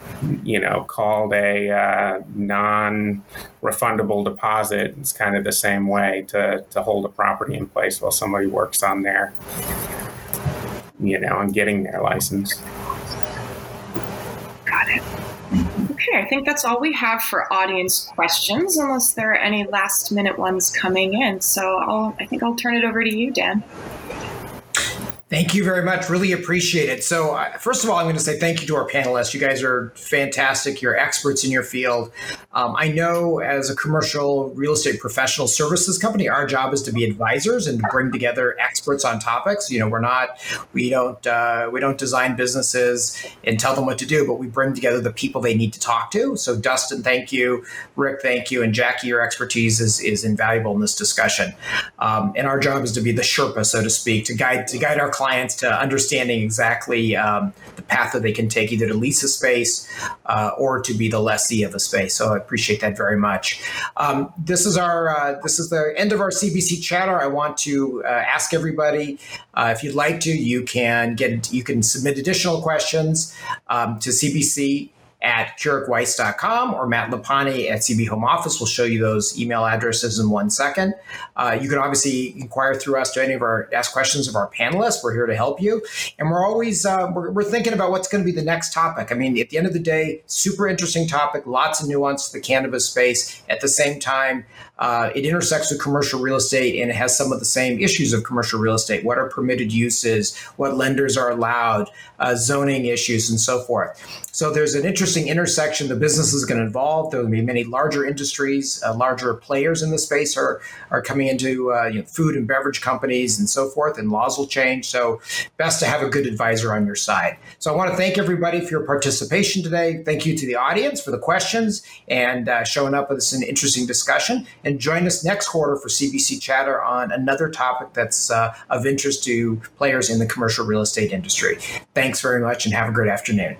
you know called a uh, non-refundable deposit, it's kind of the same way to to hold a property in place while somebody works on their you know on getting their license. Got it. Okay, I think that's all we have for audience questions, unless there are any last minute ones coming in. So I'll, I think I'll turn it over to you, Dan. Thank you very much. Really appreciate it. So, uh, first of all, I'm going to say thank you to our panelists. You guys are fantastic. You're experts in your field. Um, I know as a commercial real estate professional services company, our job is to be advisors and to bring together experts on topics. You know, we're not, we don't, uh, we don't design businesses and tell them what to do, but we bring together the people they need to talk to. So, Dustin, thank you. Rick, thank you. And Jackie, your expertise is, is invaluable in this discussion. Um, and our job is to be the Sherpa, so to speak, to guide, to guide our clients to understanding exactly um, the path that they can take either to lease a space uh, or to be the lessee of a space. So I appreciate that very much. Um, this is our uh, this is the end of our CBC chatter. I want to uh, ask everybody uh, if you'd like to, you can get you can submit additional questions um, to CBC at KeurigWeiss.com or Matt Lapani at CB Home Office. We'll show you those email addresses in one second. Uh, you can obviously inquire through us to any of our ask questions of our panelists. We're here to help you, and we're always uh, we're, we're, thinking about what's going to be the next topic. I mean, at the end of the day, super interesting topic, lots of nuance to the cannabis space. At the same time, uh, it intersects with commercial real estate and it has some of the same issues of commercial real estate. What are permitted uses? What lenders are allowed? Uh, zoning issues and so forth. So there's an interesting intersection. The business is going to evolve. There will be many larger industries, uh, larger players in the space are are coming into uh, you know, food and beverage companies and so forth. And laws will change. So best to have a good advisor on your side. So I want to thank everybody for your participation today. Thank you to the audience for the questions and uh, showing up with us an interesting discussion and join us next quarter for CBC Chatter on another topic that's uh, of interest to players in the commercial real estate industry. Thanks very much and have a great afternoon.